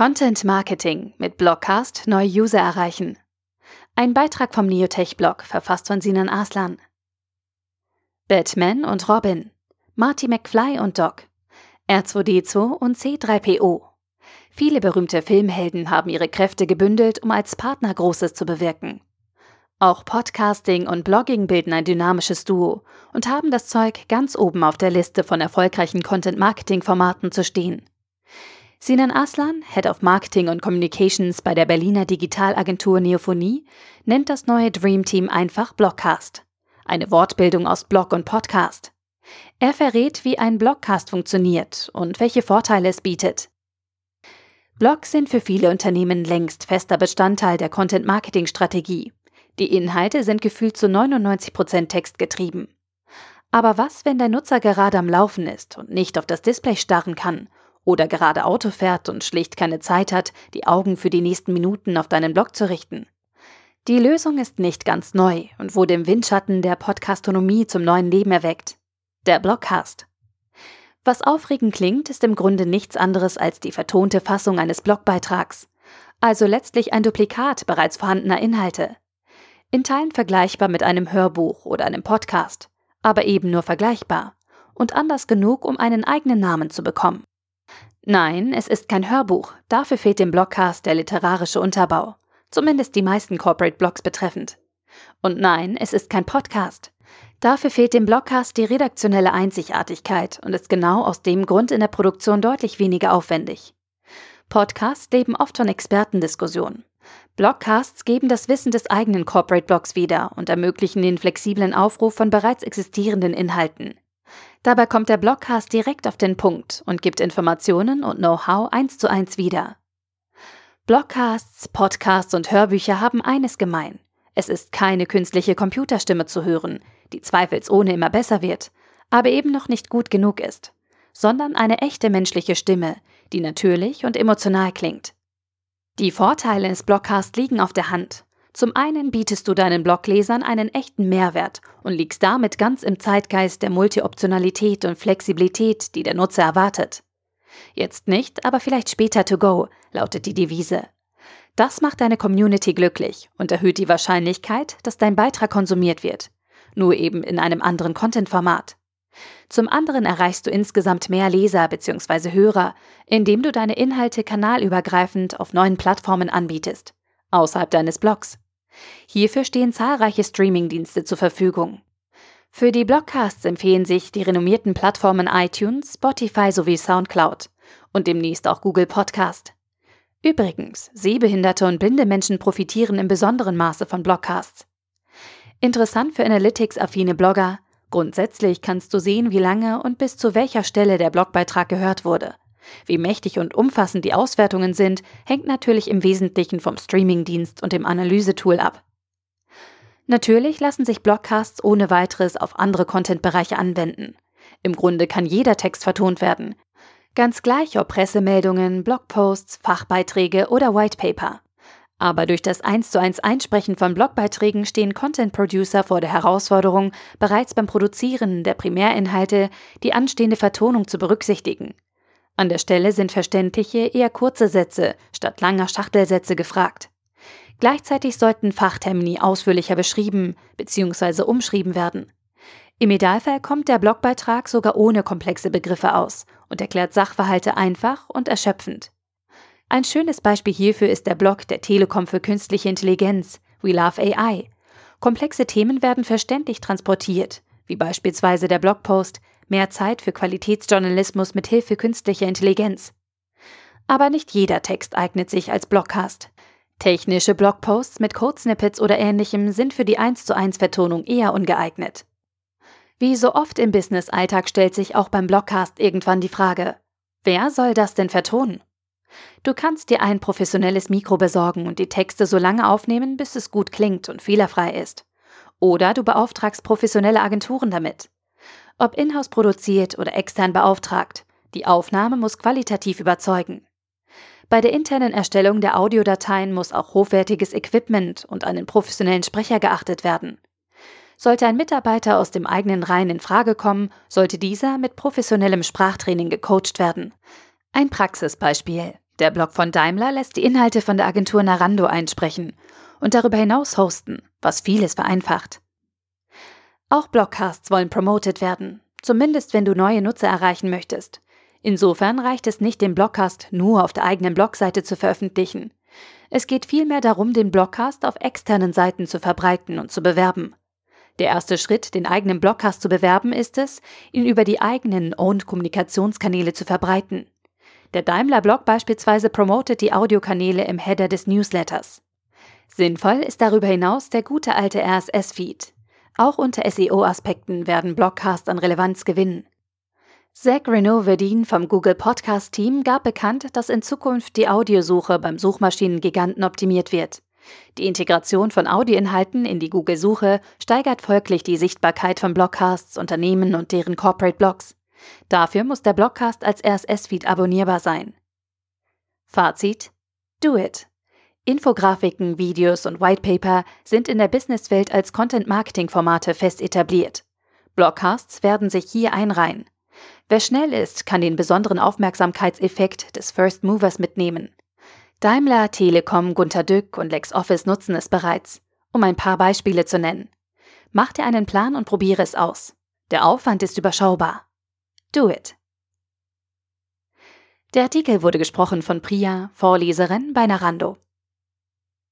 Content Marketing mit Blogcast neue User erreichen. Ein Beitrag vom Neotech-Blog, verfasst von Sinan Aslan. Batman und Robin. Marty McFly und Doc. R2D2 und C3PO. Viele berühmte Filmhelden haben ihre Kräfte gebündelt, um als Partner Großes zu bewirken. Auch Podcasting und Blogging bilden ein dynamisches Duo und haben das Zeug, ganz oben auf der Liste von erfolgreichen Content-Marketing-Formaten zu stehen. Sinan Aslan, Head of Marketing und Communications bei der Berliner Digitalagentur Neophonie, nennt das neue Dream Team einfach Blogcast. Eine Wortbildung aus Blog und Podcast. Er verrät, wie ein Blogcast funktioniert und welche Vorteile es bietet. Blogs sind für viele Unternehmen längst fester Bestandteil der Content-Marketing-Strategie. Die Inhalte sind gefühlt zu 99% textgetrieben. Aber was, wenn der Nutzer gerade am Laufen ist und nicht auf das Display starren kann oder gerade Auto fährt und schlicht keine Zeit hat, die Augen für die nächsten Minuten auf deinen Blog zu richten? Die Lösung ist nicht ganz neu und wurde im Windschatten der Podcastonomie zum neuen Leben erweckt. Der Blogcast. Was aufregend klingt, ist im Grunde nichts anderes als die vertonte Fassung eines Blogbeitrags, also letztlich ein Duplikat bereits vorhandener Inhalte in Teilen vergleichbar mit einem Hörbuch oder einem Podcast, aber eben nur vergleichbar und anders genug, um einen eigenen Namen zu bekommen. Nein, es ist kein Hörbuch, dafür fehlt dem Blogcast der literarische Unterbau, zumindest die meisten Corporate Blogs betreffend. Und nein, es ist kein Podcast. Dafür fehlt dem Blogcast die redaktionelle Einzigartigkeit und ist genau aus dem Grund in der Produktion deutlich weniger aufwendig. Podcasts leben oft von Expertendiskussionen. Blogcasts geben das Wissen des eigenen Corporate Blogs wieder und ermöglichen den flexiblen Aufruf von bereits existierenden Inhalten. Dabei kommt der Blogcast direkt auf den Punkt und gibt Informationen und Know-how eins zu eins wieder. Blogcasts, Podcasts und Hörbücher haben eines gemein. Es ist keine künstliche Computerstimme zu hören, die zweifelsohne immer besser wird, aber eben noch nicht gut genug ist, sondern eine echte menschliche Stimme, die natürlich und emotional klingt. Die Vorteile des Blogcasts liegen auf der Hand. Zum einen bietest du deinen Bloglesern einen echten Mehrwert und liegst damit ganz im Zeitgeist der Multioptionalität und Flexibilität, die der Nutzer erwartet. Jetzt nicht, aber vielleicht später to go, lautet die Devise. Das macht deine Community glücklich und erhöht die Wahrscheinlichkeit, dass dein Beitrag konsumiert wird. Nur eben in einem anderen Content-Format. Zum anderen erreichst du insgesamt mehr Leser bzw. Hörer, indem du deine Inhalte kanalübergreifend auf neuen Plattformen anbietest, außerhalb deines Blogs. Hierfür stehen zahlreiche Streamingdienste zur Verfügung. Für die Blogcasts empfehlen sich die renommierten Plattformen iTunes, Spotify sowie SoundCloud und demnächst auch Google Podcast. Übrigens, sehbehinderte und blinde Menschen profitieren im besonderen Maße von Blogcasts. Interessant für Analytics-affine Blogger, Grundsätzlich kannst du sehen, wie lange und bis zu welcher Stelle der Blogbeitrag gehört wurde. Wie mächtig und umfassend die Auswertungen sind, hängt natürlich im Wesentlichen vom Streamingdienst und dem Analysetool ab. Natürlich lassen sich Blogcasts ohne weiteres auf andere Contentbereiche anwenden. Im Grunde kann jeder Text vertont werden. Ganz gleich ob Pressemeldungen, Blogposts, Fachbeiträge oder Whitepaper. Aber durch das 1 zu 1 Einsprechen von Blogbeiträgen stehen Content Producer vor der Herausforderung, bereits beim Produzieren der Primärinhalte die anstehende Vertonung zu berücksichtigen. An der Stelle sind verständliche, eher kurze Sätze statt langer Schachtelsätze gefragt. Gleichzeitig sollten Fachtermini ausführlicher beschrieben bzw. umschrieben werden. Im Idealfall kommt der Blogbeitrag sogar ohne komplexe Begriffe aus und erklärt Sachverhalte einfach und erschöpfend. Ein schönes Beispiel hierfür ist der Blog der Telekom für künstliche Intelligenz, We Love AI. Komplexe Themen werden verständlich transportiert, wie beispielsweise der Blogpost Mehr Zeit für Qualitätsjournalismus mit Hilfe künstlicher Intelligenz. Aber nicht jeder Text eignet sich als Blogcast. Technische Blogposts mit Codesnippets oder ähnlichem sind für die 1 zu 1 Vertonung eher ungeeignet. Wie so oft im Business-Alltag stellt sich auch beim Blogcast irgendwann die Frage, wer soll das denn vertonen? Du kannst dir ein professionelles Mikro besorgen und die Texte so lange aufnehmen, bis es gut klingt und fehlerfrei ist. Oder du beauftragst professionelle Agenturen damit. Ob inhouse produziert oder extern beauftragt, die Aufnahme muss qualitativ überzeugen. Bei der internen Erstellung der Audiodateien muss auch hochwertiges Equipment und einen professionellen Sprecher geachtet werden. Sollte ein Mitarbeiter aus dem eigenen Reihen in Frage kommen, sollte dieser mit professionellem Sprachtraining gecoacht werden. Ein Praxisbeispiel. Der Blog von Daimler lässt die Inhalte von der Agentur Narando einsprechen und darüber hinaus hosten, was vieles vereinfacht. Auch Blogcasts wollen promoted werden, zumindest wenn du neue Nutzer erreichen möchtest. Insofern reicht es nicht, den Blogcast nur auf der eigenen Blogseite zu veröffentlichen. Es geht vielmehr darum, den Blogcast auf externen Seiten zu verbreiten und zu bewerben. Der erste Schritt, den eigenen Blogcast zu bewerben, ist es, ihn über die eigenen Owned-Kommunikationskanäle zu verbreiten. Der Daimler-Blog beispielsweise promotet die Audiokanäle im Header des Newsletters. Sinnvoll ist darüber hinaus der gute alte RSS-Feed. Auch unter SEO-Aspekten werden Blogcasts an Relevanz gewinnen. Zach Renaud-Verdin vom Google Podcast Team gab bekannt, dass in Zukunft die Audiosuche beim Suchmaschinengiganten optimiert wird. Die Integration von Audioinhalten in die Google-Suche steigert folglich die Sichtbarkeit von Blogcasts, Unternehmen und deren Corporate Blogs. Dafür muss der Blogcast als RSS-Feed abonnierbar sein. Fazit: Do it! Infografiken, Videos und Whitepaper sind in der Businesswelt als Content-Marketing-Formate fest etabliert. Blogcasts werden sich hier einreihen. Wer schnell ist, kann den besonderen Aufmerksamkeitseffekt des First Movers mitnehmen. Daimler, Telekom, Gunter Dück und LexOffice nutzen es bereits, um ein paar Beispiele zu nennen. Mach dir einen Plan und probiere es aus. Der Aufwand ist überschaubar. Do it! Der Artikel wurde gesprochen von Priya, Vorleserin bei Narando.